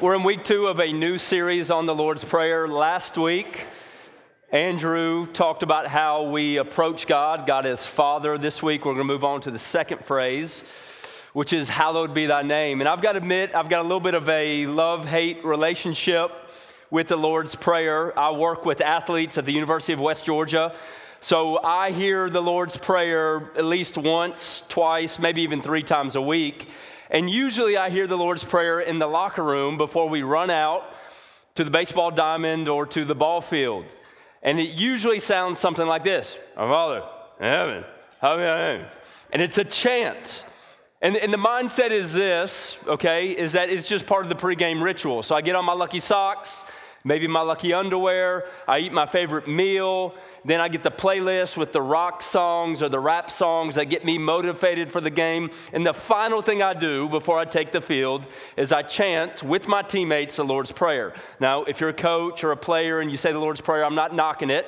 We're in week two of a new series on the Lord's Prayer. Last week, Andrew talked about how we approach God, God as Father. This week, we're going to move on to the second phrase, which is, Hallowed be thy name. And I've got to admit, I've got a little bit of a love hate relationship with the Lord's Prayer. I work with athletes at the University of West Georgia. So I hear the Lord's Prayer at least once, twice, maybe even three times a week. And usually I hear the Lord's Prayer in the locker room before we run out to the baseball diamond or to the ball field. And it usually sounds something like this Our Father in heaven, hallelujah. And it's a chant. And, and the mindset is this, okay, is that it's just part of the pregame ritual. So I get on my lucky socks, maybe my lucky underwear, I eat my favorite meal, then I get the playlist with the rock songs or the rap songs that get me motivated for the game. And the final thing I do before I take the field is I chant with my teammates the Lord's Prayer. Now, if you're a coach or a player and you say the Lord's Prayer, I'm not knocking it.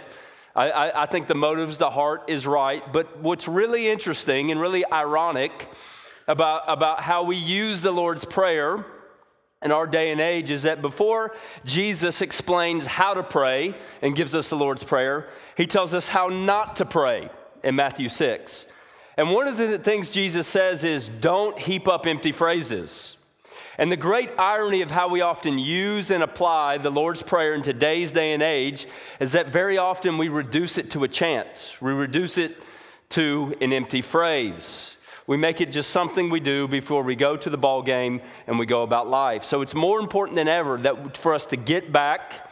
I, I, think the motives, the heart is right. But what's really interesting and really ironic about, about how we use the Lord's Prayer in our day and age is that before Jesus explains how to pray and gives us the Lord's Prayer, he tells us how not to pray in Matthew 6. And one of the things Jesus says is don't heap up empty phrases. And the great irony of how we often use and apply the Lord's Prayer in today's day and age is that very often we reduce it to a chant, we reduce it to an empty phrase. We make it just something we do before we go to the ball game and we go about life. So it's more important than ever that for us to get back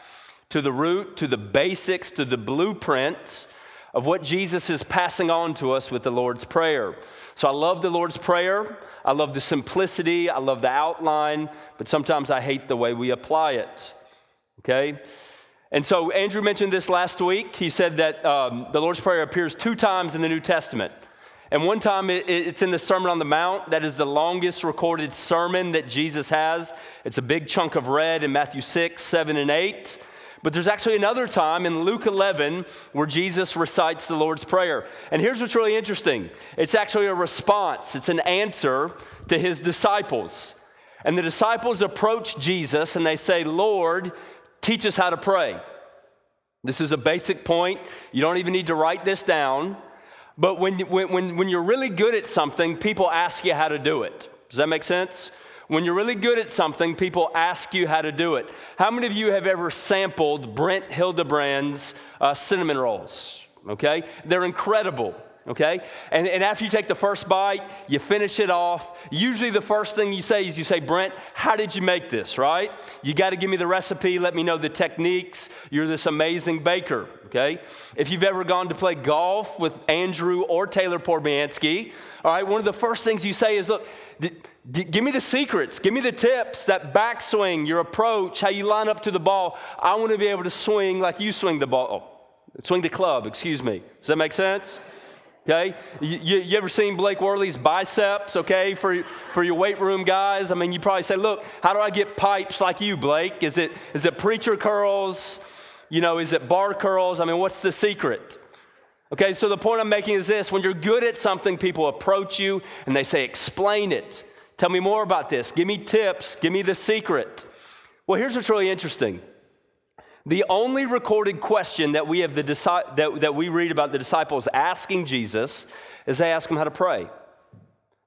to the root, to the basics, to the blueprint of what Jesus is passing on to us with the Lord's Prayer. So I love the Lord's Prayer. I love the simplicity. I love the outline, but sometimes I hate the way we apply it. Okay? And so Andrew mentioned this last week. He said that um, the Lord's Prayer appears two times in the New Testament. And one time it, it's in the Sermon on the Mount. That is the longest recorded sermon that Jesus has. It's a big chunk of red in Matthew 6, 7, and 8. But there's actually another time in Luke 11 where Jesus recites the Lord's Prayer. And here's what's really interesting it's actually a response, it's an answer to his disciples. And the disciples approach Jesus and they say, Lord, teach us how to pray. This is a basic point. You don't even need to write this down. But when, when, when you're really good at something, people ask you how to do it. Does that make sense? When you're really good at something, people ask you how to do it. How many of you have ever sampled Brent Hildebrand's uh, cinnamon rolls? Okay? They're incredible okay? And, and after you take the first bite, you finish it off. Usually, the first thing you say is you say, Brent, how did you make this, right? You got to give me the recipe, let me know the techniques. You're this amazing baker, okay? If you've ever gone to play golf with Andrew or Taylor Porbiansky, all right, one of the first things you say is, look, give me the secrets, give me the tips, that backswing, your approach, how you line up to the ball. I want to be able to swing like you swing the ball. Oh, swing the club, excuse me. Does that make sense? Okay? You, you, ever seen Blake Worley's biceps, okay, for, for your weight room guys? I mean, you probably say, look, how do I get pipes like you, Blake? Is it, is it preacher curls? You know, is it bar curls? I mean, what's the secret? Okay, so the point I'm making is this when you're good at something, people approach you and they say, explain it. Tell me more about this. Give me tips. Give me the secret. Well, here's what's really interesting the only recorded question that we, have the, that, that we read about the disciples asking Jesus is they ask him how to pray.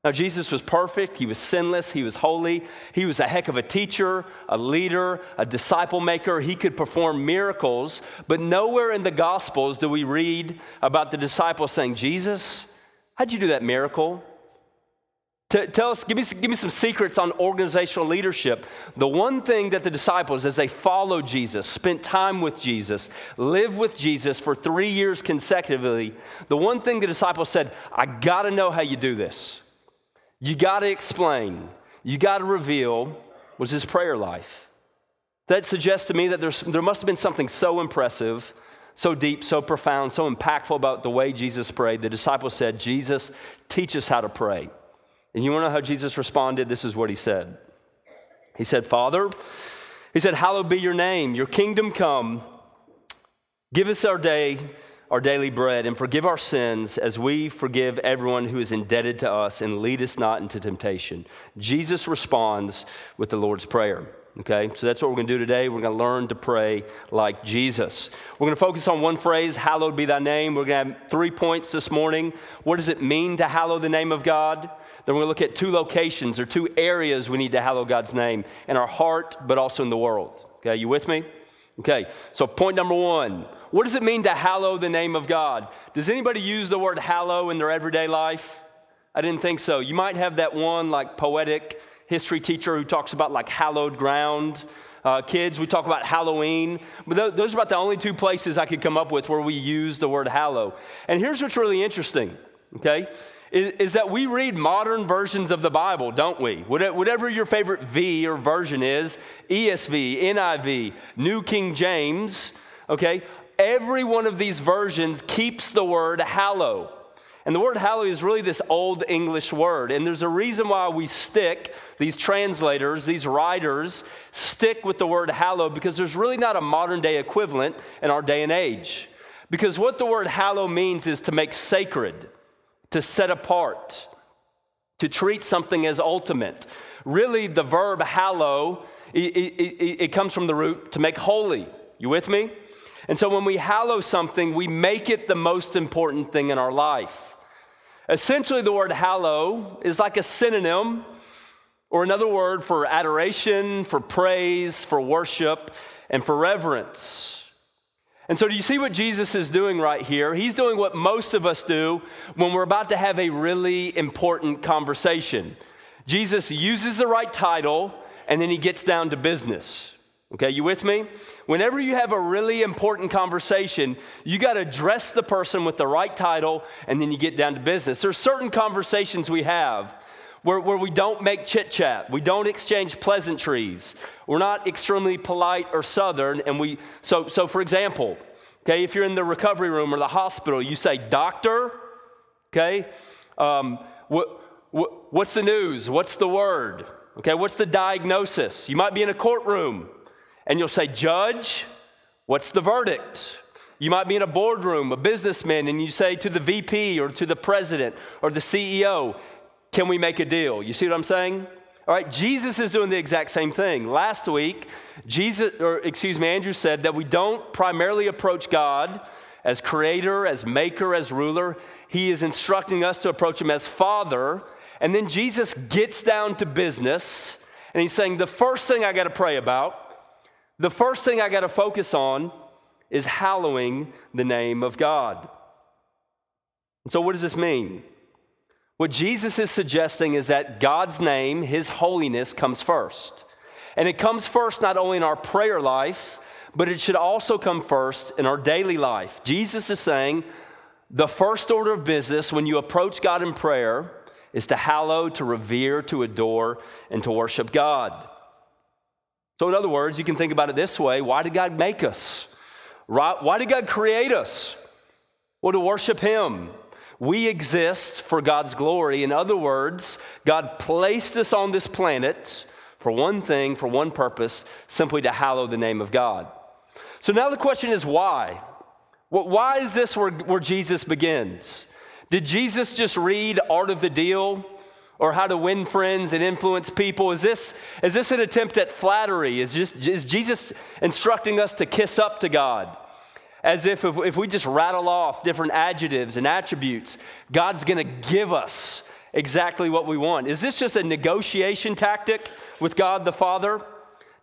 Now, Jesus was perfect, he was sinless, he was holy, he was a heck of a teacher, a leader, a disciple maker. He could perform miracles, but nowhere in the Gospels do we read about the disciples saying, Jesus, how'd you do that miracle? Tell us, give me, give me some secrets on organizational leadership. The one thing that the disciples, as they followed Jesus, spent time with Jesus, lived with Jesus for three years consecutively, the one thing the disciples said, I got to know how you do this. You got to explain, you got to reveal, was his prayer life. That suggests to me that there's, there must have been something so impressive, so deep, so profound, so impactful about the way Jesus prayed. The disciples said, Jesus, teach us how to pray. And you want to know how Jesus responded? This is what he said. He said, Father, he said, Hallowed be your name, your kingdom come. Give us our day, our daily bread, and forgive our sins as we forgive everyone who is indebted to us, and lead us not into temptation. Jesus responds with the Lord's Prayer. Okay, so that's what we're going to do today. We're going to learn to pray like Jesus. We're going to focus on one phrase, hallowed be thy name. We're going to have three points this morning. What does it mean to hallow the name of God? Then we're going to look at two locations or two areas we need to hallow God's name in our heart, but also in the world. Okay, you with me? Okay, so point number one what does it mean to hallow the name of God? Does anybody use the word hallow in their everyday life? I didn't think so. You might have that one like poetic history teacher who talks about like hallowed ground. Uh, kids, we talk about Halloween. But th- those are about the only two places I could come up with where we use the word hallow. And here's what's really interesting, okay? Is, is that we read modern versions of the Bible, don't we? Whatever your favorite V or version is ESV, NIV, New King James, okay? Every one of these versions keeps the word hallow. And the word hallow is really this old English word. And there's a reason why we stick, these translators, these writers, stick with the word hallow because there's really not a modern day equivalent in our day and age. Because what the word hallow means is to make sacred, to set apart, to treat something as ultimate. Really, the verb hallow, it, it, it comes from the root to make holy. You with me? And so when we hallow something, we make it the most important thing in our life. Essentially, the word hallow is like a synonym or another word for adoration, for praise, for worship, and for reverence. And so, do you see what Jesus is doing right here? He's doing what most of us do when we're about to have a really important conversation. Jesus uses the right title and then he gets down to business. Okay, you with me? Whenever you have a really important conversation, you got to address the person with the right title and then you get down to business. There's certain conversations we have where, where we don't make chit chat, we don't exchange pleasantries, we're not extremely polite or southern. And we, so, so for example, okay, if you're in the recovery room or the hospital, you say, Doctor, okay, um, what, what, what's the news? What's the word? Okay, what's the diagnosis? You might be in a courtroom and you'll say, Judge, what's the verdict? You might be in a boardroom, a businessman, and you say to the VP or to the president or the CEO, Can we make a deal? You see what I'm saying? All right, Jesus is doing the exact same thing. Last week, Jesus, or excuse me, Andrew said that we don't primarily approach God as creator, as maker, as ruler. He is instructing us to approach him as father. And then Jesus gets down to business and he's saying, The first thing I got to pray about the first thing I got to focus on is hallowing the name of God. And so, what does this mean? What Jesus is suggesting is that God's name, His holiness, comes first. And it comes first not only in our prayer life, but it should also come first in our daily life. Jesus is saying the first order of business when you approach God in prayer is to hallow, to revere, to adore, and to worship God. So, in other words, you can think about it this way why did God make us? Why did God create us? Well, to worship Him. We exist for God's glory. In other words, God placed us on this planet for one thing, for one purpose, simply to hallow the name of God. So now the question is why? Why is this where, where Jesus begins? Did Jesus just read Art of the Deal? or how to win friends and influence people? Is this, is this an attempt at flattery? Is, just, is Jesus instructing us to kiss up to God? As if, if, if we just rattle off different adjectives and attributes, God's gonna give us exactly what we want. Is this just a negotiation tactic with God the Father?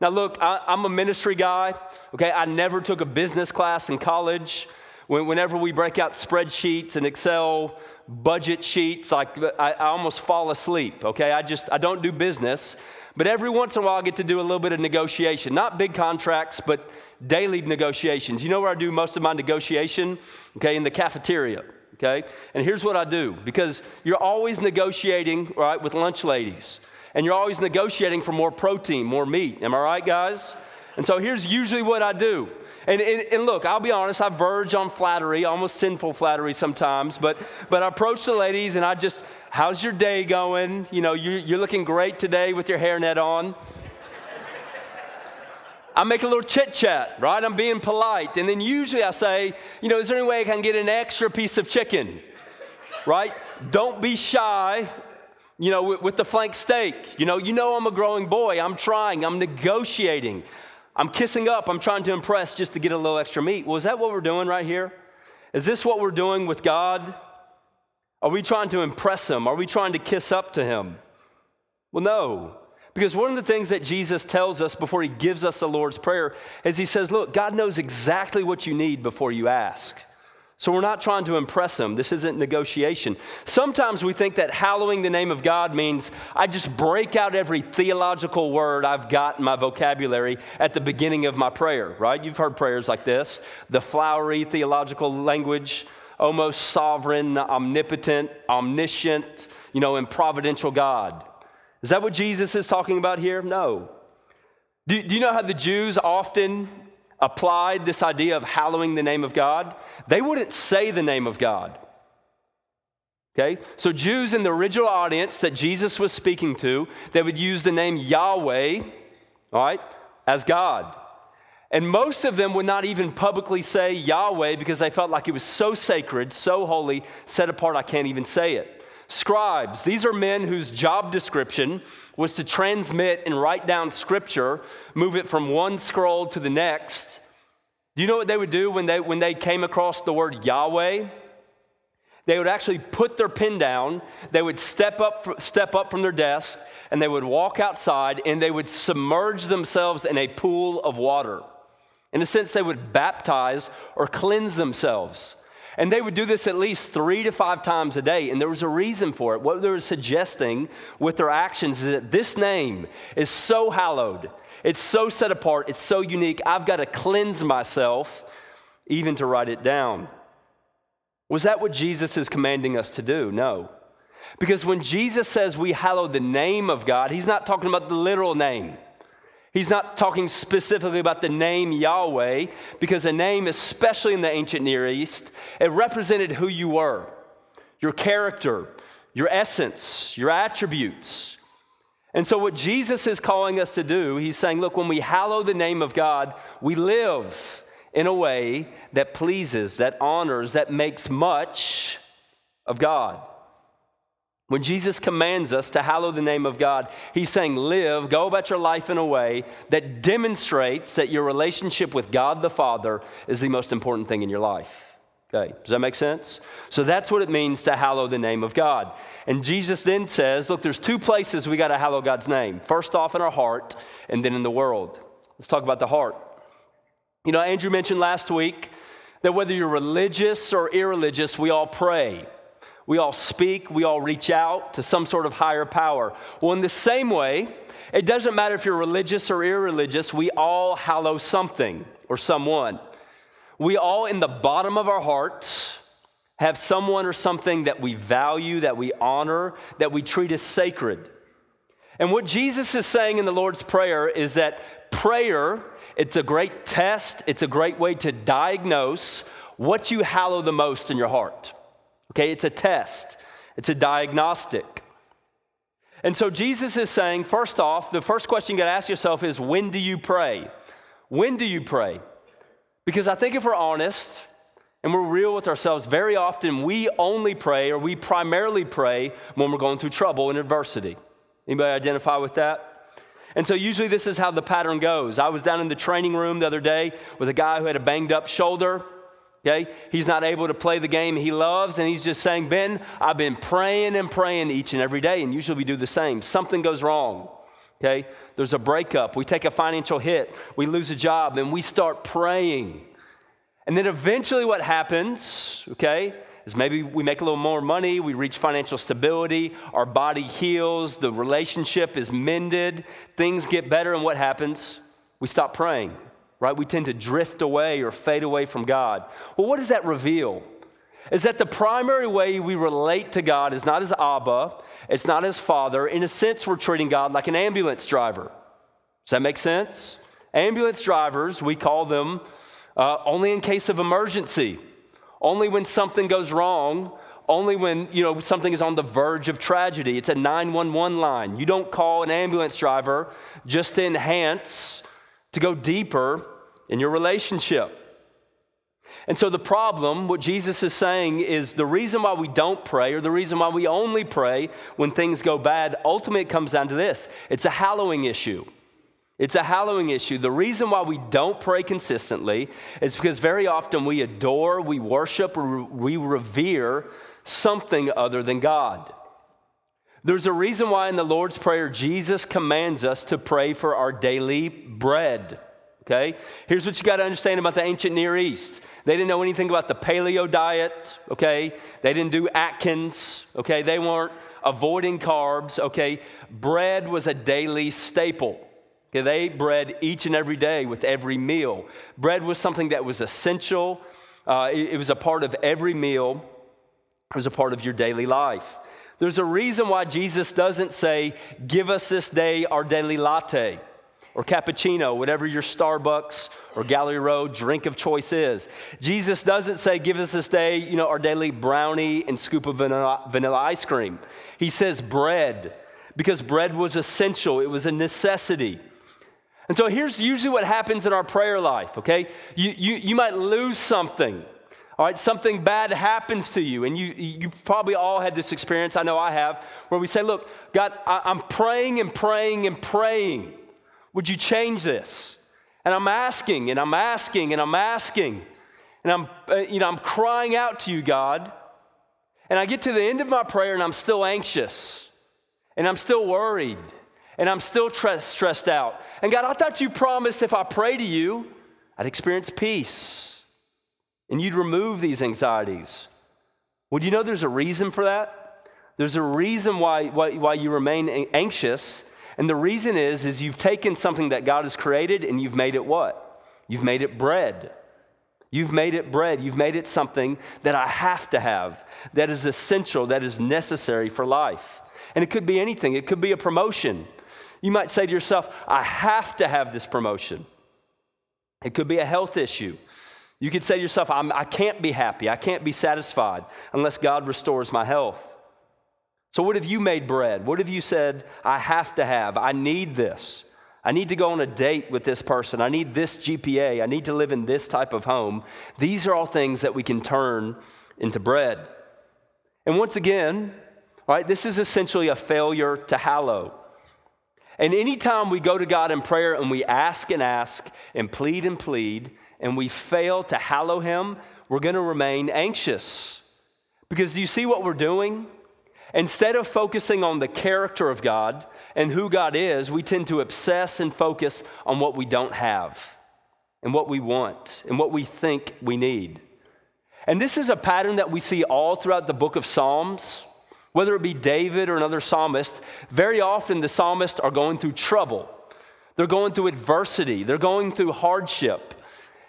Now, look, I, am a ministry guy, okay? I never took a business class in college. Whenever we break out spreadsheets and Excel budget sheets. Like I, I almost fall asleep, okay? I just, I don't do business. But every once in a while, I get to do a little bit of negotiation. Not big contracts, but daily negotiations. You know where I do most of my negotiation? Okay, in the cafeteria. Okay? And here's what I do because you're always negotiating, right, with lunch ladies. And you're always negotiating for more protein, more meat. Am I right, guys? And so here's usually what I do and, and, and, look, I'll be honest, I verge on flattery, almost sinful flattery sometimes, but, but I approach the ladies and I just, how's your day going? You know, you, you're looking great today with your hairnet on. I make a little chit chat, right? I'm being polite. And then usually I say, you know, is there any way I can get an extra piece of chicken? Right? Don't be shy. You know, with, with the flank steak, you know, you know I'm a growing boy. I'm trying, I'm negotiating. I'm kissing up, I'm trying to impress just to get a little extra meat. Well, is that what we're doing right here? Is this what we're doing with God? Are we trying to impress Him? Are we trying to kiss up to Him? Well, no. Because one of the things that Jesus tells us before He gives us the Lord's Prayer is He says, Look, God knows exactly what you need before you ask. So we're not trying to impress him. This isn't negotiation. Sometimes we think that hallowing the name of God means I just break out every theological word I've got in my vocabulary at the beginning of my prayer, right? You've heard prayers like this the flowery theological language, almost sovereign, omnipotent, omniscient, you know, and providential God. Is that what Jesus is talking about here? No. Do, do you know how the Jews often applied this idea of hallowing the name of God, they wouldn't say the name of God. Okay? So, Jews in the original audience that Jesus was speaking to, they would use the name Yahweh, all right, as God. And most of them would not even publicly say Yahweh because they felt like it was so sacred, so holy, set apart, I can't even say it. Scribes, these are men whose job description was to transmit and write down scripture, move it from one scroll to the next. Do you know what they would do when they, when they came across the word Yahweh? They would actually put their pen down, they would step up, step up from their desk, and they would walk outside and they would submerge themselves in a pool of water. In a sense, they would baptize or cleanse themselves. And they would do this at least three to five times a day. And there was a reason for it. What they were suggesting with their actions is that this name is so hallowed, it's so set apart, it's so unique. I've got to cleanse myself even to write it down. Was that what Jesus is commanding us to do? No. Because when Jesus says we hallow the name of God, he's not talking about the literal name. He's not talking specifically about the name Yahweh, because a name, especially in the ancient Near East, it represented who you were, your character, your essence, your attributes. And so, what Jesus is calling us to do, he's saying, look, when we hallow the name of God, we live in a way that pleases, that honors, that makes much of God. When Jesus commands us to hallow the name of God, he's saying, live, go about your life in a way that demonstrates that your relationship with God the Father is the most important thing in your life. Okay, does that make sense? So that's what it means to hallow the name of God. And Jesus then says, look, there's two places we got to hallow God's name. First off, in our heart, and then in the world. Let's talk about the heart. You know, Andrew mentioned last week that whether you're religious or irreligious, we all pray. We all speak, we all reach out to some sort of higher power. Well, in the same way, it doesn't matter if you're religious or irreligious, we all hallow something or someone. We all, in the bottom of our hearts, have someone or something that we value, that we honor, that we treat as sacred. And what Jesus is saying in the Lord's Prayer is that prayer, it's a great test, it's a great way to diagnose what you hallow the most in your heart. Okay, it's a test, it's a diagnostic. And so Jesus is saying, first off, the first question you got to ask yourself is when do you pray? When do you pray? Because I think if we're honest and we're real with ourselves, very often we only pray or we primarily pray when we're going through trouble and adversity. Anybody identify with that? And so usually this is how the pattern goes. I was down in the training room the other day with a guy who had a banged up shoulder. Okay? He's not able to play the game he loves, and he's just saying, Ben, I've been praying and praying each and every day, and usually we do the same. Something goes wrong. Okay? There's a breakup. We take a financial hit. We lose a job, and we start praying. And then eventually, what happens, okay, is maybe we make a little more money, we reach financial stability, our body heals, the relationship is mended, things get better, and what happens? We stop praying right? We tend to drift away or fade away from God. Well, what does that reveal? Is that the primary way we relate to God is not as Abba, it's not as Father. In a sense, we're treating God like an ambulance driver. Does that make sense? Ambulance drivers, we call them uh, only in case of emergency, only when something goes wrong, only when you know something is on the verge of tragedy. It's a 911 line. You don't call an ambulance driver just to enhance to go deeper in your relationship. And so, the problem, what Jesus is saying, is the reason why we don't pray or the reason why we only pray when things go bad, ultimately it comes down to this it's a hallowing issue. It's a hallowing issue. The reason why we don't pray consistently is because very often we adore, we worship, or we revere something other than God. There's a reason why in the Lord's Prayer, Jesus commands us to pray for our daily bread. Okay? Here's what you got to understand about the ancient Near East. They didn't know anything about the paleo diet, okay? They didn't do Atkins, okay? They weren't avoiding carbs, okay? Bread was a daily staple. Okay, they ate bread each and every day with every meal. Bread was something that was essential. Uh, it, it was a part of every meal. It was a part of your daily life. There's a reason why Jesus doesn't say, Give us this day our daily latte or cappuccino, whatever your Starbucks or Gallery Road drink of choice is. Jesus doesn't say, Give us this day, you know, our daily brownie and scoop of vanilla, vanilla ice cream. He says bread because bread was essential, it was a necessity. And so here's usually what happens in our prayer life, okay? You, you, you might lose something. All right, something bad happens to you, and you, you probably all had this experience. I know I have, where we say, Look, God, I, I'm praying and praying and praying. Would you change this? And I'm asking, and I'm asking, and I'm asking, and I'm, uh, you know, I'm crying out to you, God. And I get to the end of my prayer, and I'm still anxious, and I'm still worried, and I'm still tre- stressed out. And God, I thought you promised if I pray to you, I'd experience peace and you'd remove these anxieties. Well, do you know there's a reason for that? There's a reason why, why, why you remain anxious. And the reason is, is you've taken something that God has created and you've made it what? You've made it bread. You've made it bread. You've made it something that I have to have, that is essential, that is necessary for life. And it could be anything, it could be a promotion. You might say to yourself, I have to have this promotion. It could be a health issue. You could say to yourself, I'm, I can't be happy, I can't be satisfied unless God restores my health. So, what have you made bread? What have you said, I have to have? I need this. I need to go on a date with this person. I need this GPA. I need to live in this type of home. These are all things that we can turn into bread. And once again, right, this is essentially a failure to hallow. And anytime we go to God in prayer and we ask and ask and plead and plead and we fail to hallow Him, we're going to remain anxious. Because do you see what we're doing? Instead of focusing on the character of God and who God is, we tend to obsess and focus on what we don't have and what we want and what we think we need. And this is a pattern that we see all throughout the book of Psalms. Whether it be David or another psalmist, very often the psalmists are going through trouble. They're going through adversity. They're going through hardship.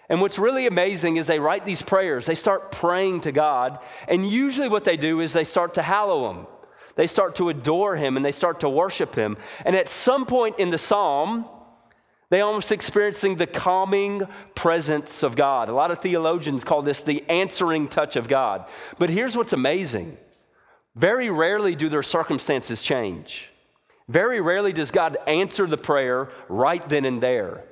And what's really amazing is they write these prayers. They start praying to God. And usually what they do is they start to hallow Him. They start to adore Him and they start to worship Him. And at some point in the psalm, they almost experiencing the calming presence of God. A lot of theologians call this the answering touch of God. But here's what's amazing very rarely do their circumstances change. Very rarely does God answer the prayer right then and there.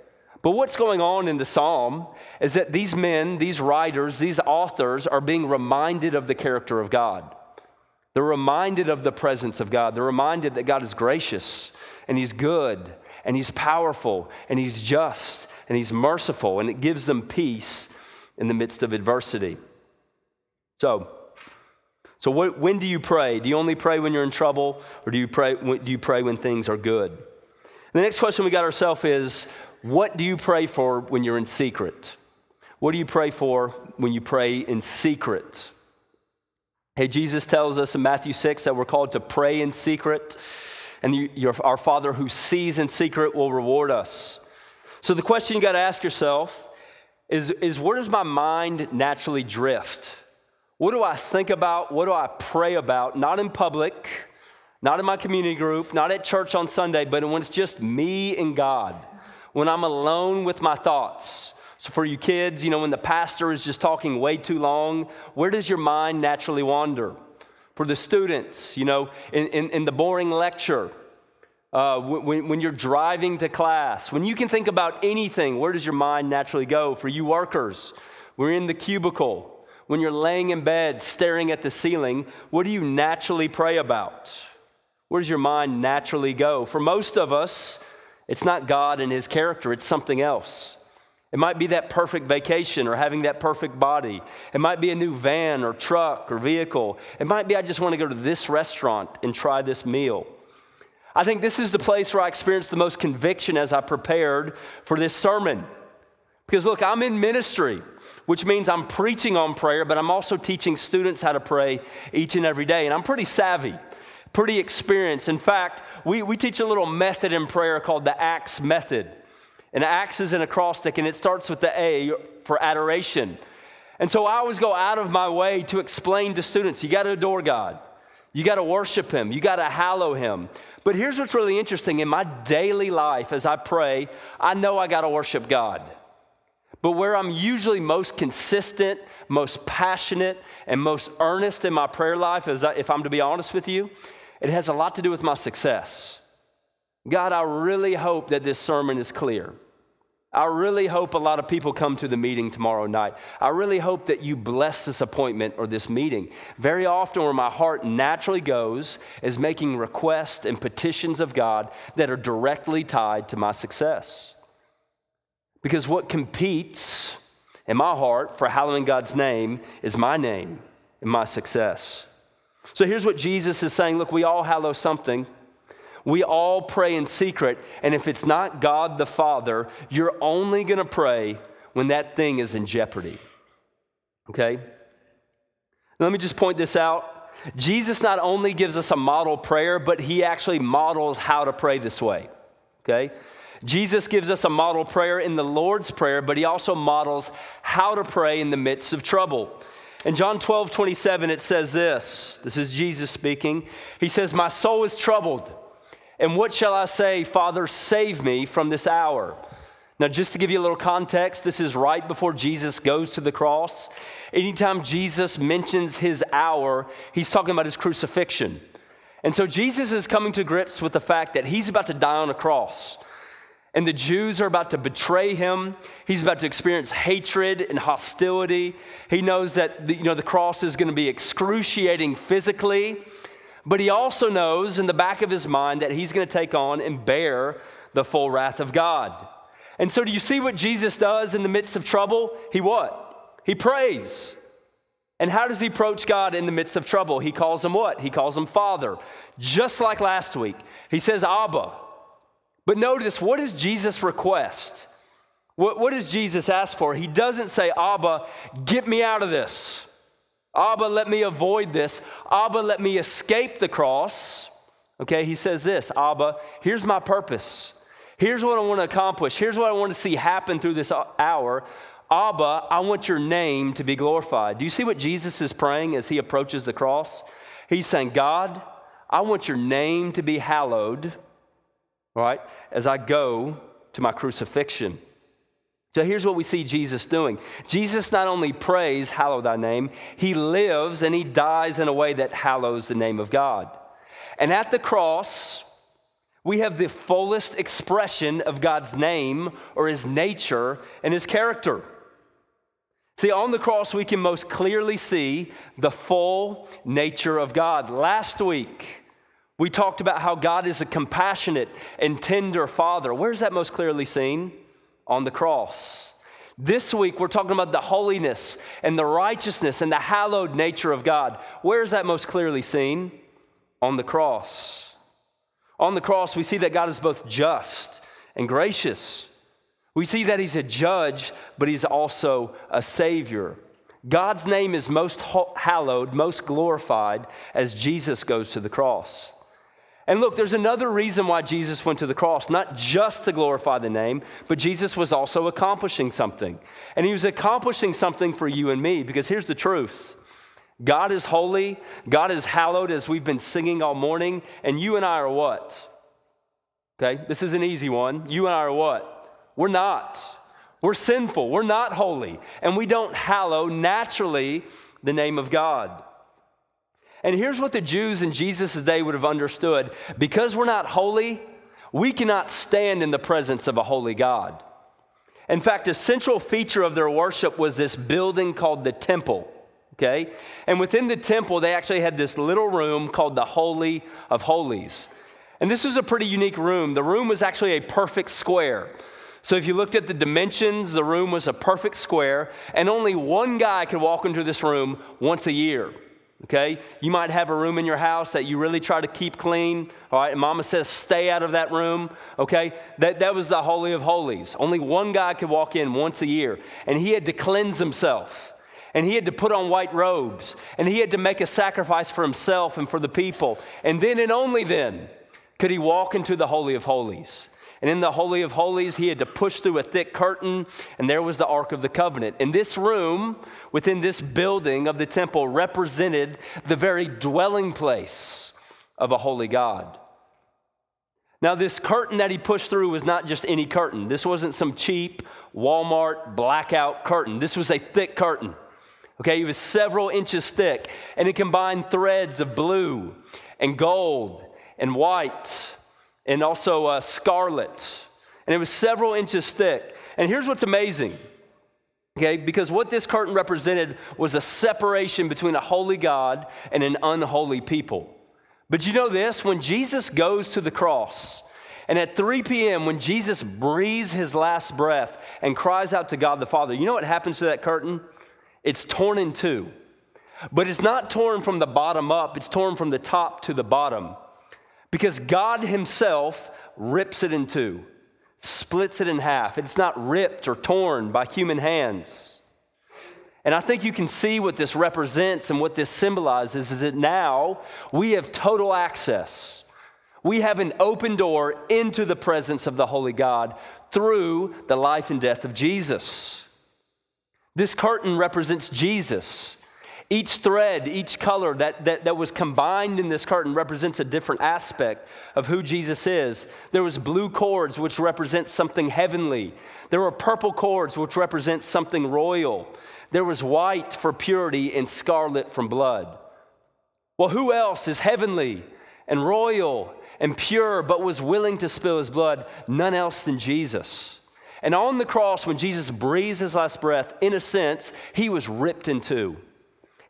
But what's going on in the psalm is that these men, these writers, these authors are being reminded of the character of God. They're reminded of the presence of God. They're reminded that God is gracious and He's good and He's powerful and He's just and He's merciful, and it gives them peace in the midst of adversity. So, so, what, when do you pray? Do you only pray when you're in trouble, or do you pray, do you pray when things are good? the next question we got ourselves is what do you pray for when you're in secret? What do you pray for when you pray in secret? Hey, Jesus tells us in Matthew 6 that we're called to pray in secret, and you, your, our Father who sees in secret will reward us. So, the question you got to ask yourself is, is where does my mind naturally drift? What do I think about? What do I pray about? Not in public, not in my community group, not at church on Sunday, but when it's just me and God, when I'm alone with my thoughts. So, for you kids, you know, when the pastor is just talking way too long, where does your mind naturally wander? For the students, you know, in, in, in the boring lecture, uh, when, when you're driving to class, when you can think about anything, where does your mind naturally go? For you workers, we're in the cubicle, when you're laying in bed staring at the ceiling, what do you naturally pray about? Where does your mind naturally go? For most of us, it's not God and His character, it's something else. It might be that perfect vacation or having that perfect body. It might be a new van or truck or vehicle. It might be I just want to go to this restaurant and try this meal. I think this is the place where I experienced the most conviction as I prepared for this sermon. Because look, I'm in ministry, which means I'm preaching on prayer, but I'm also teaching students how to pray each and every day. And I'm pretty savvy, pretty experienced. In fact, we, we teach a little method in prayer called the ACTS method. And ACTS is an acrostic, and it starts with the A for adoration. And so I always go out of my way to explain to students you got to adore God, you got to worship Him, you got to hallow Him. But here's what's really interesting in my daily life as I pray, I know I got to worship God. But where I'm usually most consistent, most passionate, and most earnest in my prayer life, is if I'm to be honest with you, it has a lot to do with my success. God, I really hope that this sermon is clear. I really hope a lot of people come to the meeting tomorrow night. I really hope that you bless this appointment or this meeting. Very often, where my heart naturally goes is making requests and petitions of God that are directly tied to my success. Because what competes in my heart for hallowing God's name is my name and my success. So here's what Jesus is saying look, we all hallow something. We all pray in secret. And if it's not God the Father, you're only going to pray when that thing is in jeopardy. Okay? Let me just point this out. Jesus not only gives us a model prayer, but he actually models how to pray this way. Okay? Jesus gives us a model prayer in the Lord's Prayer, but he also models how to pray in the midst of trouble. In John 12, 27, it says this this is Jesus speaking. He says, My soul is troubled. And what shall I say? Father, save me from this hour. Now, just to give you a little context, this is right before Jesus goes to the cross. Anytime Jesus mentions his hour, he's talking about his crucifixion. And so Jesus is coming to grips with the fact that he's about to die on a cross and the Jews are about to betray him. He's about to experience hatred and hostility. He knows that the, you know, the cross is going to be excruciating physically, but he also knows in the back of his mind that he's going to take on and bear the full wrath of God. And so, do you see what Jesus does in the midst of trouble? He what? He prays. And how does he approach God in the midst of trouble? He calls him what? He calls him Father. Just like last week. He says, Abba. But notice, what does Jesus request? What, what does Jesus ask for? He doesn't say, Abba, get me out of this. Abba, let me avoid this. Abba, let me escape the cross. Okay, he says this Abba, here's my purpose. Here's what I want to accomplish. Here's what I want to see happen through this hour. Abba, I want your name to be glorified. Do you see what Jesus is praying as he approaches the cross? He's saying, God, I want your name to be hallowed right, as I go to my crucifixion. So here's what we see Jesus doing. Jesus not only prays, Hallow thy name, he lives and he dies in a way that hallows the name of God. And at the cross, we have the fullest expression of God's name or his nature and his character. See, on the cross, we can most clearly see the full nature of God. Last week, we talked about how God is a compassionate and tender Father. Where's that most clearly seen? On the cross. This week, we're talking about the holiness and the righteousness and the hallowed nature of God. Where is that most clearly seen? On the cross. On the cross, we see that God is both just and gracious. We see that He's a judge, but He's also a Savior. God's name is most hallowed, most glorified as Jesus goes to the cross. And look, there's another reason why Jesus went to the cross, not just to glorify the name, but Jesus was also accomplishing something. And he was accomplishing something for you and me, because here's the truth God is holy, God is hallowed, as we've been singing all morning, and you and I are what? Okay, this is an easy one. You and I are what? We're not. We're sinful, we're not holy, and we don't hallow naturally the name of God. And here's what the Jews in Jesus' day would have understood because we're not holy, we cannot stand in the presence of a holy God. In fact, a central feature of their worship was this building called the temple. Okay? And within the temple, they actually had this little room called the Holy of Holies. And this was a pretty unique room. The room was actually a perfect square. So if you looked at the dimensions, the room was a perfect square, and only one guy could walk into this room once a year. Okay? You might have a room in your house that you really try to keep clean. All right, and mama says, stay out of that room. Okay? That, that was the Holy of Holies. Only one guy could walk in once a year, and he had to cleanse himself. And he had to put on white robes, and he had to make a sacrifice for himself and for the people. And then and only then could he walk into the Holy of Holies. And in the Holy of Holies, he had to push through a thick curtain, and there was the Ark of the Covenant. And this room, within this building of the temple, represented the very dwelling place of a holy God. Now, this curtain that he pushed through was not just any curtain. This wasn't some cheap Walmart blackout curtain. This was a thick curtain. Okay, it was several inches thick, and it combined threads of blue and gold and white and also uh, scarlet. And it was several inches thick. And here's what's amazing, okay? Because what this curtain represented was a separation between a holy God and an unholy people. But you know this? When Jesus goes to the cross, and at 3 p.m., when Jesus breathes his last breath and cries out to God the Father, you know what happens to that curtain? It's torn in two. But it's not torn from the bottom up, it's torn from the top to the bottom. Because God Himself rips it in two, splits it in half. It's not ripped or torn by human hands. And I think you can see what this represents and what this symbolizes is that now we have total access. We have an open door into the presence of the Holy God through the life and death of Jesus. This curtain represents Jesus. Each thread, each color that, that, that was combined in this curtain represents a different aspect of who Jesus is. There was blue cords, which represent something heavenly. There were purple cords, which represent something royal. There was white for purity and scarlet from blood. Well, who else is heavenly and royal and pure, but was willing to spill his blood? None else than Jesus. And on the cross, when Jesus breathes his last breath, in a sense, he was ripped in two.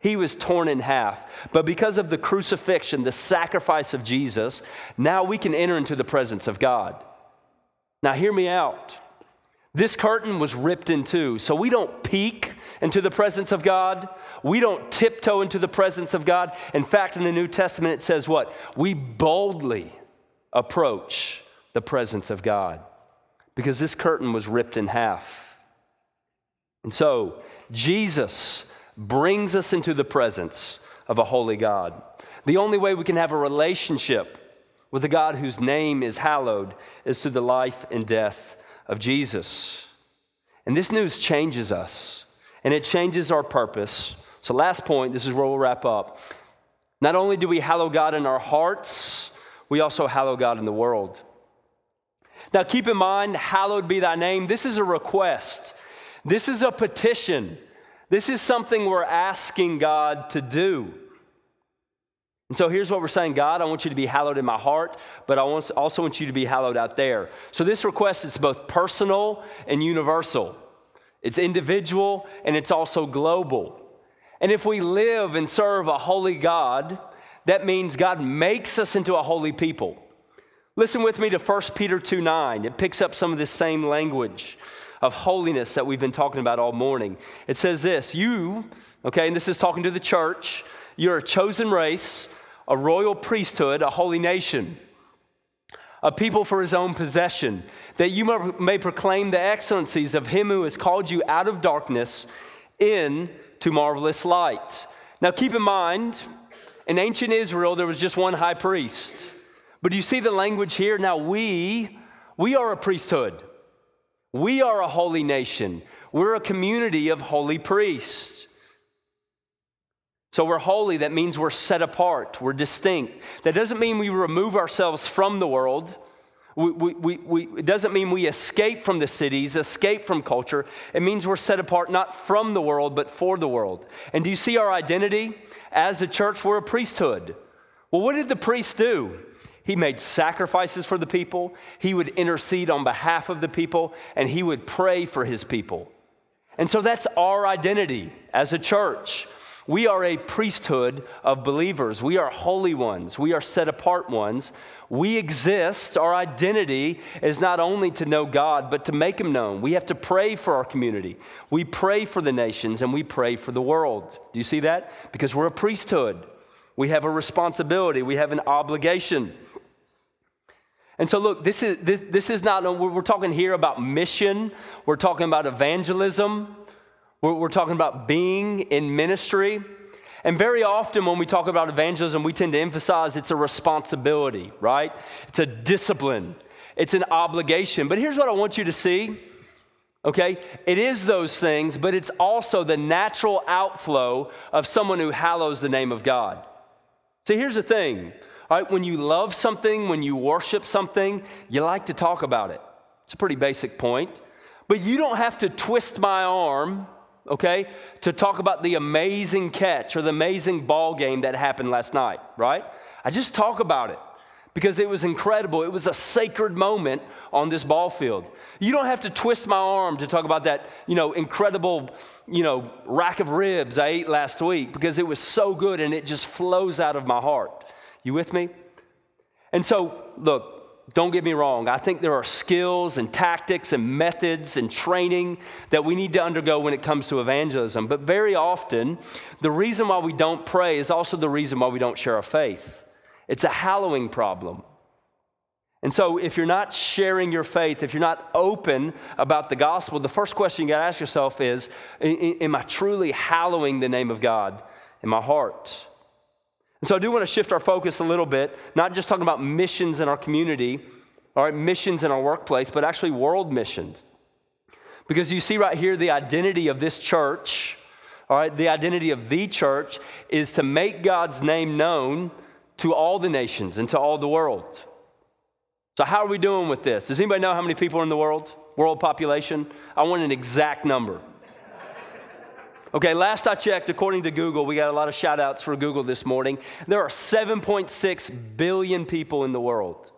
He was torn in half. But because of the crucifixion, the sacrifice of Jesus, now we can enter into the presence of God. Now, hear me out. This curtain was ripped in two, so we don't peek into the presence of God. We don't tiptoe into the presence of God. In fact, in the New Testament, it says what? We boldly approach the presence of God because this curtain was ripped in half. And so, Jesus brings us into the presence of a holy God. The only way we can have a relationship with a God whose name is hallowed is through the life and death of Jesus. And this news changes us, and it changes our purpose. So, last point, this is where we'll wrap up. Not only do we hallow God in our hearts, we also hallow God in the world. Now, keep in mind, hallowed be thy name. This is a request, this is a petition. This is something we're asking God to do. And so here's what we're saying God, I want you to be hallowed in my heart, but I also want you to be hallowed out there. So this request is both personal and universal, it's individual and it's also global. And if we live and serve a holy God, that means God makes us into a holy people. Listen with me to 1 Peter 2 9. It picks up some of this same language of holiness that we've been talking about all morning. It says this You, okay, and this is talking to the church, you're a chosen race, a royal priesthood, a holy nation, a people for his own possession, that you may proclaim the excellencies of him who has called you out of darkness into marvelous light. Now keep in mind, in ancient Israel, there was just one high priest. But do you see the language here? Now we, we are a priesthood. We are a holy nation. We're a community of holy priests. So we're holy, that means we're set apart, we're distinct. That doesn't mean we remove ourselves from the world. We, we, we, it doesn't mean we escape from the cities, escape from culture. It means we're set apart not from the world, but for the world. And do you see our identity? As a church, we're a priesthood. Well, what did the priests do? He made sacrifices for the people. He would intercede on behalf of the people, and he would pray for his people. And so that's our identity as a church. We are a priesthood of believers. We are holy ones. We are set apart ones. We exist. Our identity is not only to know God, but to make Him known. We have to pray for our community. We pray for the nations and we pray for the world. Do you see that? Because we're a priesthood. We have a responsibility, we have an obligation. And so, look, this is, this, this is not, we're talking here about mission, we're talking about evangelism, we're, we're talking about being in ministry. And very often when we talk about evangelism, we tend to emphasize it's a responsibility, right? It's a discipline, it's an obligation. But here's what I want you to see. Okay? It is those things, but it's also the natural outflow of someone who hallows the name of God. See, here's the thing right, when you love something, when you worship something, you like to talk about it. It's a pretty basic point. But you don't have to twist my arm, okay, to talk about the amazing catch or the amazing ball game that happened last night, right? I just talk about it because it was incredible. It was a sacred moment on this ball field. You don't have to twist my arm to talk about that, you know, incredible, you know, rack of ribs I ate last week because it was so good and it just flows out of my heart. You with me? And so, look, don't get me wrong. I think there are skills and tactics and methods and training that we need to undergo when it comes to evangelism. But very often, the reason why we don't pray is also the reason why we don't share our faith. It's a hallowing problem. And so, if you're not sharing your faith, if you're not open about the gospel, the first question you got to ask yourself is Am I truly hallowing the name of God in my heart? So I do want to shift our focus a little bit, not just talking about missions in our community, all right, missions in our workplace, but actually world missions. Because you see right here the identity of this church, all right, the identity of the church is to make God's name known to all the nations and to all the world. So, how are we doing with this? Does anybody know how many people are in the world? World population? I want an exact number. Okay, last I checked, according to Google, we got a lot of shout outs for Google this morning. There are 7.6 billion people in the world.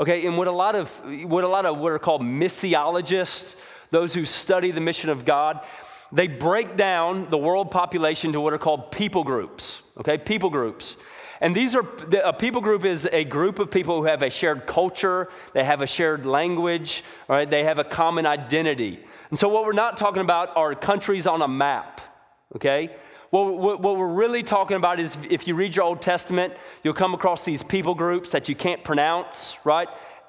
Okay, and what a lot of what a lot of what are called missiologists, those who study the mission of God, they break down the world population to what are called people groups. Okay, people groups. And these are, a people group is a group of people who have a shared culture, they have a shared language, right? They have a common identity. And so, what we're not talking about are countries on a map okay? What, what, we're really talking about is if you read your Old Testament, you'll come across these people groups that you can't pronounce, right?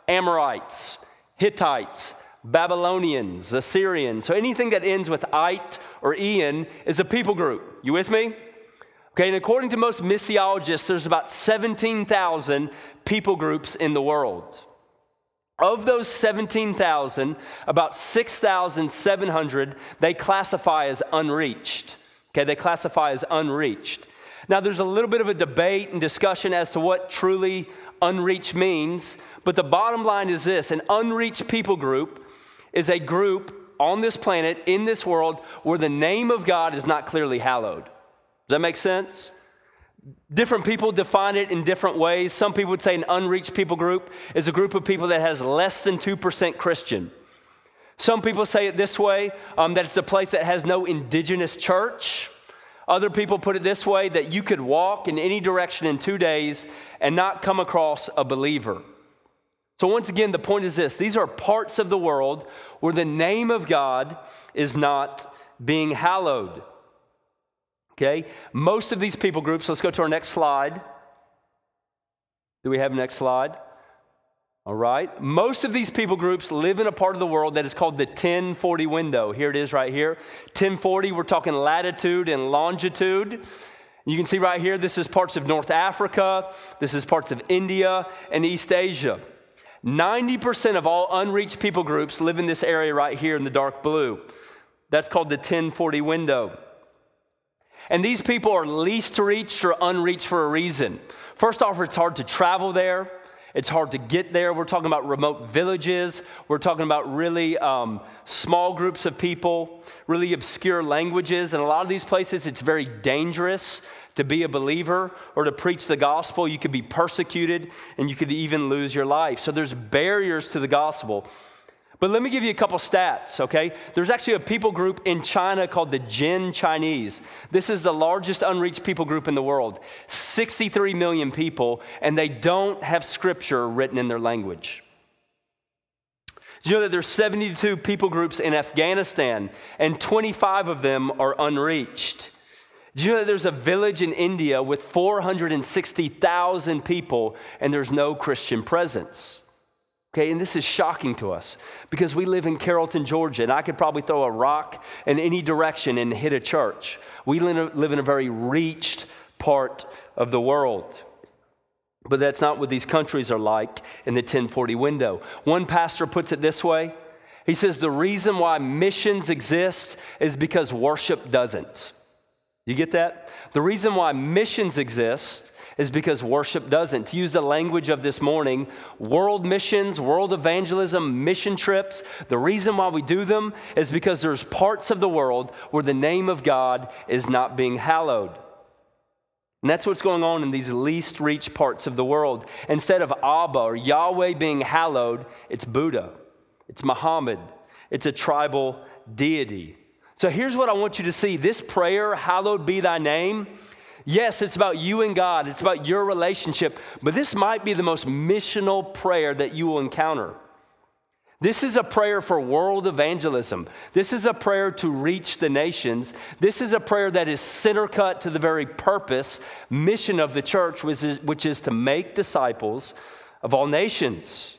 Amorites, Hittites, Babylonians, Assyrians. So anything that ends with ite or ian is a people group. You with me? Okay, and according to most missiologists, there's about 17,000 people groups in the world. Of those 17,000, about 6,700 they classify as unreached. Okay, they classify as unreached. Now, there's a little bit of a debate and discussion as to what truly unreached means, but the bottom line is this an unreached people group is a group on this planet, in this world, where the name of God is not clearly hallowed. Does that make sense? Different people define it in different ways. Some people would say an unreached people group is a group of people that has less than 2% Christian. Some people say it this way um, that it's a place that has no indigenous church. Other people put it this way that you could walk in any direction in two days and not come across a believer. So, once again, the point is this these are parts of the world where the name of God is not being hallowed. Okay? Most of these people groups, let's go to our next slide. Do we have next slide? All right. Most of these people groups live in a part of the world that is called the 1040 window. Here it is right here. 1040, we're talking latitude and longitude. You can see right here, this is parts of North Africa, this is parts of India and East Asia. 90% of all unreached people groups live in this area right here in the dark blue. That's called the 1040 window. And these people are least reached or unreached for a reason. First off, it's hard to travel there. It's hard to get there. We're talking about remote villages. We're talking about really um, small groups of people, really obscure languages. And a lot of these places, it's very dangerous to be a believer or to preach the gospel. You could be persecuted and you could even lose your life. So there's barriers to the gospel. But let me give you a couple stats, okay? There's actually a people group in China called the Jin Chinese. This is the largest unreached people group in the world 63 million people, and they don't have scripture written in their language. Do you know that there's 72 people groups in Afghanistan, and 25 of them are unreached? Do you know that there's a village in India with 460,000 people, and there's no Christian presence? Okay, and this is shocking to us because we live in Carrollton, Georgia, and I could probably throw a rock in any direction and hit a church. We live in a very reached part of the world. But that's not what these countries are like in the 1040 window. One pastor puts it this way he says, The reason why missions exist is because worship doesn't. You get that? The reason why missions exist is because worship doesn't. To use the language of this morning, world missions, world evangelism, mission trips, the reason why we do them is because there's parts of the world where the name of God is not being hallowed. And that's what's going on in these least reached parts of the world. Instead of Abba or Yahweh being hallowed, it's Buddha, it's Muhammad, it's a tribal deity. So here's what I want you to see this prayer, hallowed be thy name, Yes, it's about you and God, it's about your relationship, but this might be the most missional prayer that you will encounter. This is a prayer for world evangelism. This is a prayer to reach the nations. This is a prayer that is center cut to the very purpose, mission of the church, which is, which is to make disciples of all nations.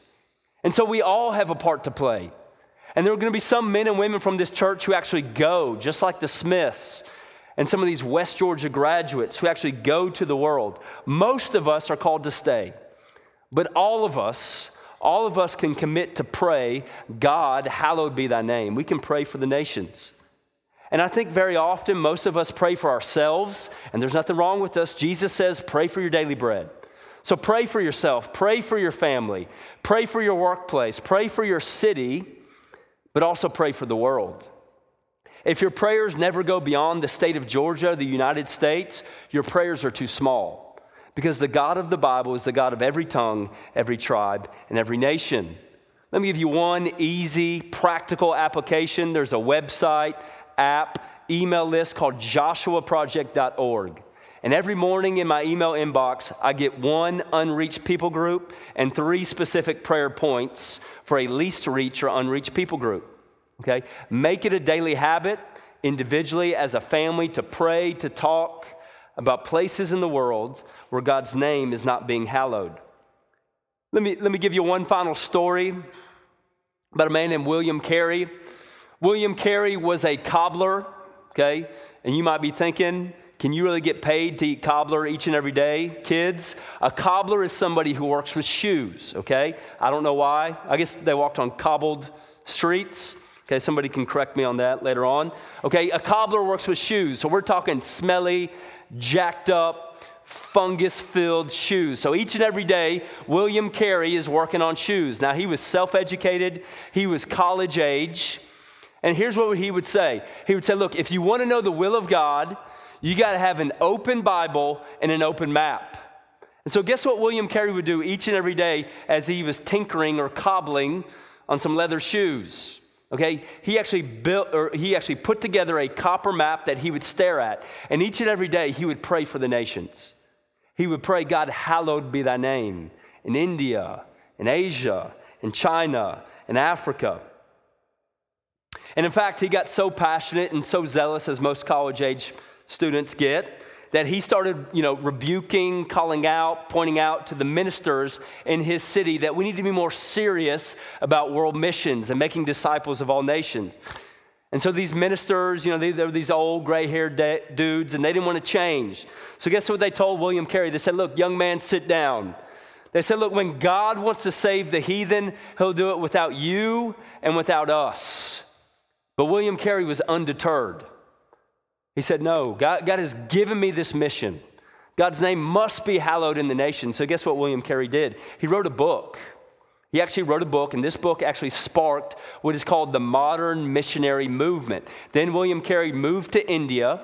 And so we all have a part to play. And there are going to be some men and women from this church who actually go, just like the Smiths and some of these West Georgia graduates who actually go to the world. Most of us are called to stay, but all of us, all of us can commit to pray, God, hallowed be thy name. We can pray for the nations. And I think very often most of us pray for ourselves, and there's nothing wrong with us. Jesus says, pray for your daily bread. So pray for yourself, pray for your family, pray for your workplace, pray for your city, but also pray for the world. If your prayers never go beyond the state of Georgia, the United States, your prayers are too small. Because the God of the Bible is the God of every tongue, every tribe, and every nation. Let me give you one easy, practical application. There's a website, app, email list called joshuaproject.org. And every morning in my email inbox, I get one unreached people group and three specific prayer points for a least reach or unreached people group. Okay? Make it a daily habit, individually, as a family, to pray, to talk about places in the world where God's name is not being hallowed. Let me, let me give you one final story about a man named William Carey. William Carey was a cobbler, okay? And you might be thinking, can you really get paid to eat cobbler each and every day? Kids, a cobbler is somebody who works with shoes, okay? I don't know why. I guess they walked on cobbled streets. Okay, somebody can correct me on that later on. Okay, a cobbler works with shoes. So we're talking smelly, jacked up, fungus filled shoes. So each and every day, William Carey is working on shoes. Now, he was self educated, he was college age. And here's what he would say He would say, Look, if you want to know the will of God, you got to have an open Bible and an open map. And so, guess what William Carey would do each and every day as he was tinkering or cobbling on some leather shoes? Okay, he actually built or he actually put together a copper map that he would stare at. And each and every day he would pray for the nations. He would pray, God, hallowed be thy name in India, in Asia, in China, in Africa. And in fact, he got so passionate and so zealous, as most college age students get, that he started, you know, rebuking, calling out, pointing out to the ministers in his city that we need to be more serious about world missions and making disciples of all nations. And so these ministers, you know, they, are these old gray haired de- dudes and they didn't want to change. So guess what they told William Carey? They said, Look, young man, sit down. They said, Look, when God wants to save the heathen, he'll do it without you and without us. But William Carey was undeterred. He said, No, God, God has given me this mission. God's name must be hallowed in the nation. So, guess what William Carey did? He wrote a book. He actually wrote a book, and this book actually sparked what is called the modern missionary movement. Then William Carey moved to India,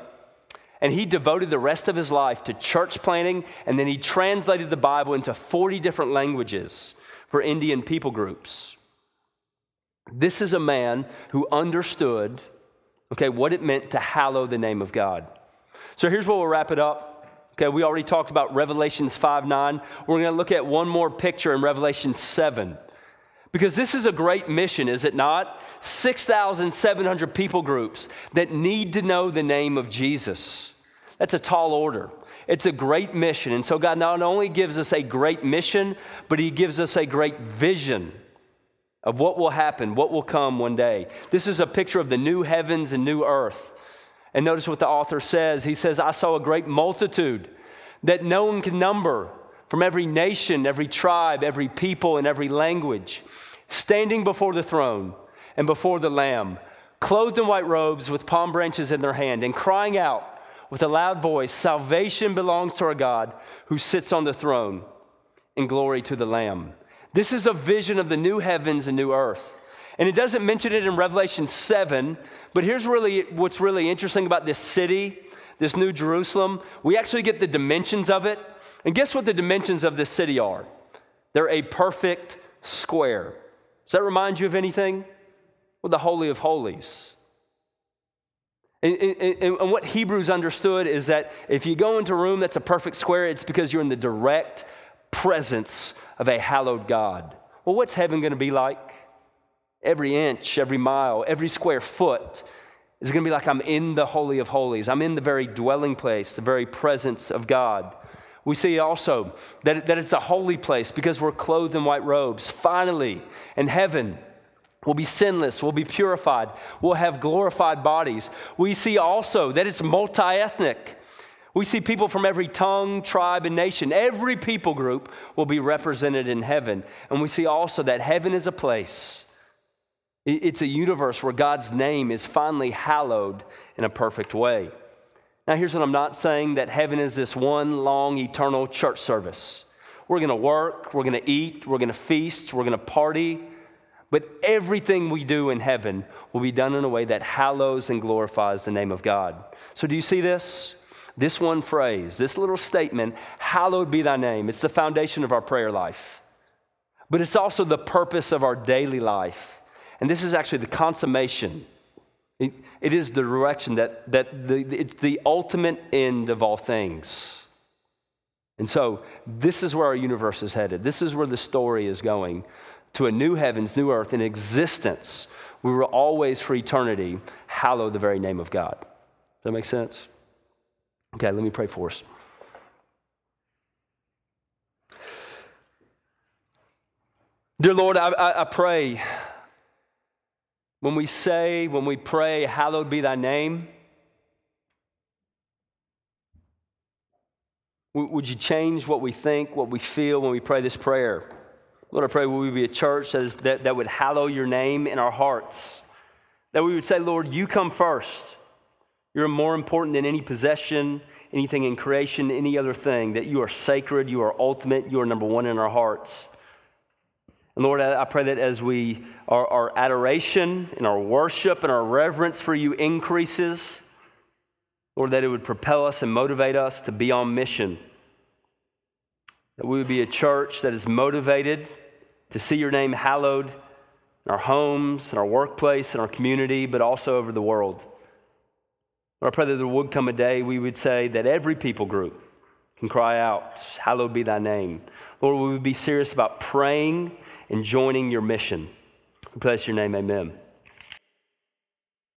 And he devoted the rest of his life to church planting, and then he translated the Bible into 40 different languages for Indian people groups. This is a man who understood, okay, what it meant to hallow the name of God. So here's where we'll wrap it up. Okay, we already talked about Revelations 5 9. We're going to look at one more picture in Revelation 7. Because this is a great mission, is it not? 6,700 people groups that need to know the name of Jesus. That's a tall order. It's a great mission. And so God not only gives us a great mission, but He gives us a great vision of what will happen, what will come one day. This is a picture of the new heavens and new earth. And notice what the author says. He says, I saw a great multitude that no one can number from every nation, every tribe, every people, and every language, standing before the throne and before the Lamb, clothed in white robes with palm branches in their hand, and crying out with a loud voice Salvation belongs to our God who sits on the throne, and glory to the Lamb. This is a vision of the new heavens and new earth. And it doesn't mention it in Revelation 7, but here's really what's really interesting about this city, this new Jerusalem. We actually get the dimensions of it. And guess what the dimensions of this city are? They're a perfect square. Does that remind you of anything? Well, the Holy of Holies. And, and, and, what Hebrews understood is that if you go into a room that's a perfect square, it's because you're in the direct presence of a hallowed God. Well, what's heaven going to be like? Every inch, every mile, every square foot is going to be like I'm in the Holy of Holies. I'm in the very dwelling place, the very presence of God. We see also that, that it's a holy place because we're clothed in white robes. Finally, in heaven, We'll be sinless. We'll be purified. We'll have glorified bodies. We see also that it's multi ethnic. We see people from every tongue, tribe, and nation. Every people group will be represented in heaven. And we see also that heaven is a place, it's a universe where God's name is finally hallowed in a perfect way. Now, here's what I'm not saying that heaven is this one long, eternal church service. We're to work, we're to eat, we're to feast, we're to party. But everything we do in heaven will be done in a way that hallows and glorifies the name of God. So, do you see this? This one phrase, this little statement, hallowed be thy name, it's the foundation of our prayer life. But it's also the purpose of our daily life. And this is actually the consummation. it, it is the direction that, that the, it's the ultimate end of all things. And so, this is where our universe is headed. This is where the story is going to a new heavens, new earth, in existence. We will always, for eternity, hallow the very name of God. Does that make sense? Okay, let me pray for us. Dear Lord, I, I, I pray when we say, when we pray, hallowed be thy name, would you change what we think, what we feel when we pray this prayer? Lord, I pray will we be a church that, is, that, that would hallow your name in our hearts. That we would say, Lord, you come first. You're more important than any possession, anything in creation, any other thing. That you are sacred, you are ultimate, you are number one in our hearts. And Lord, I pray that as we, our, our adoration and our worship and our reverence for you increases, Lord, that it would propel us and motivate us to be on mission that we would be a church that is motivated to see your name hallowed in our homes, in our workplace, in our community, but also over the world. Lord, I pray that there would come a day we would say that every people group can cry out, Hallowed be thy name. Lord, we would be serious about praying and joining your mission. We bless your name, amen.